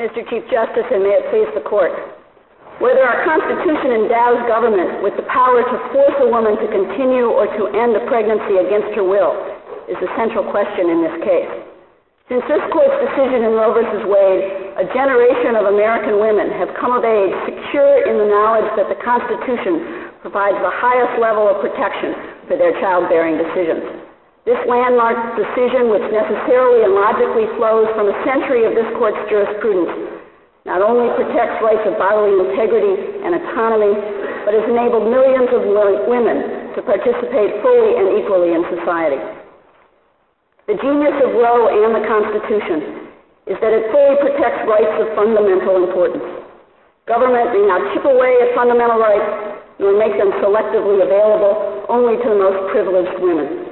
Mr. Chief Justice, and may it please the Court. Whether our Constitution endows government with the power to force a woman to continue or to end a pregnancy against her will is the central question in this case. Since this Court's decision in Roe v. Wade, a generation of American women have come of age secure in the knowledge that the Constitution provides the highest level of protection for their childbearing decisions. This landmark decision, which necessarily and logically flows from a century of this Court's jurisprudence, not only protects rights of bodily integrity and autonomy, but has enabled millions of women to participate fully and equally in society. The genius of Roe and the Constitution is that it fully protects rights of fundamental importance. Government may not chip away at fundamental rights nor make them selectively available only to the most privileged women.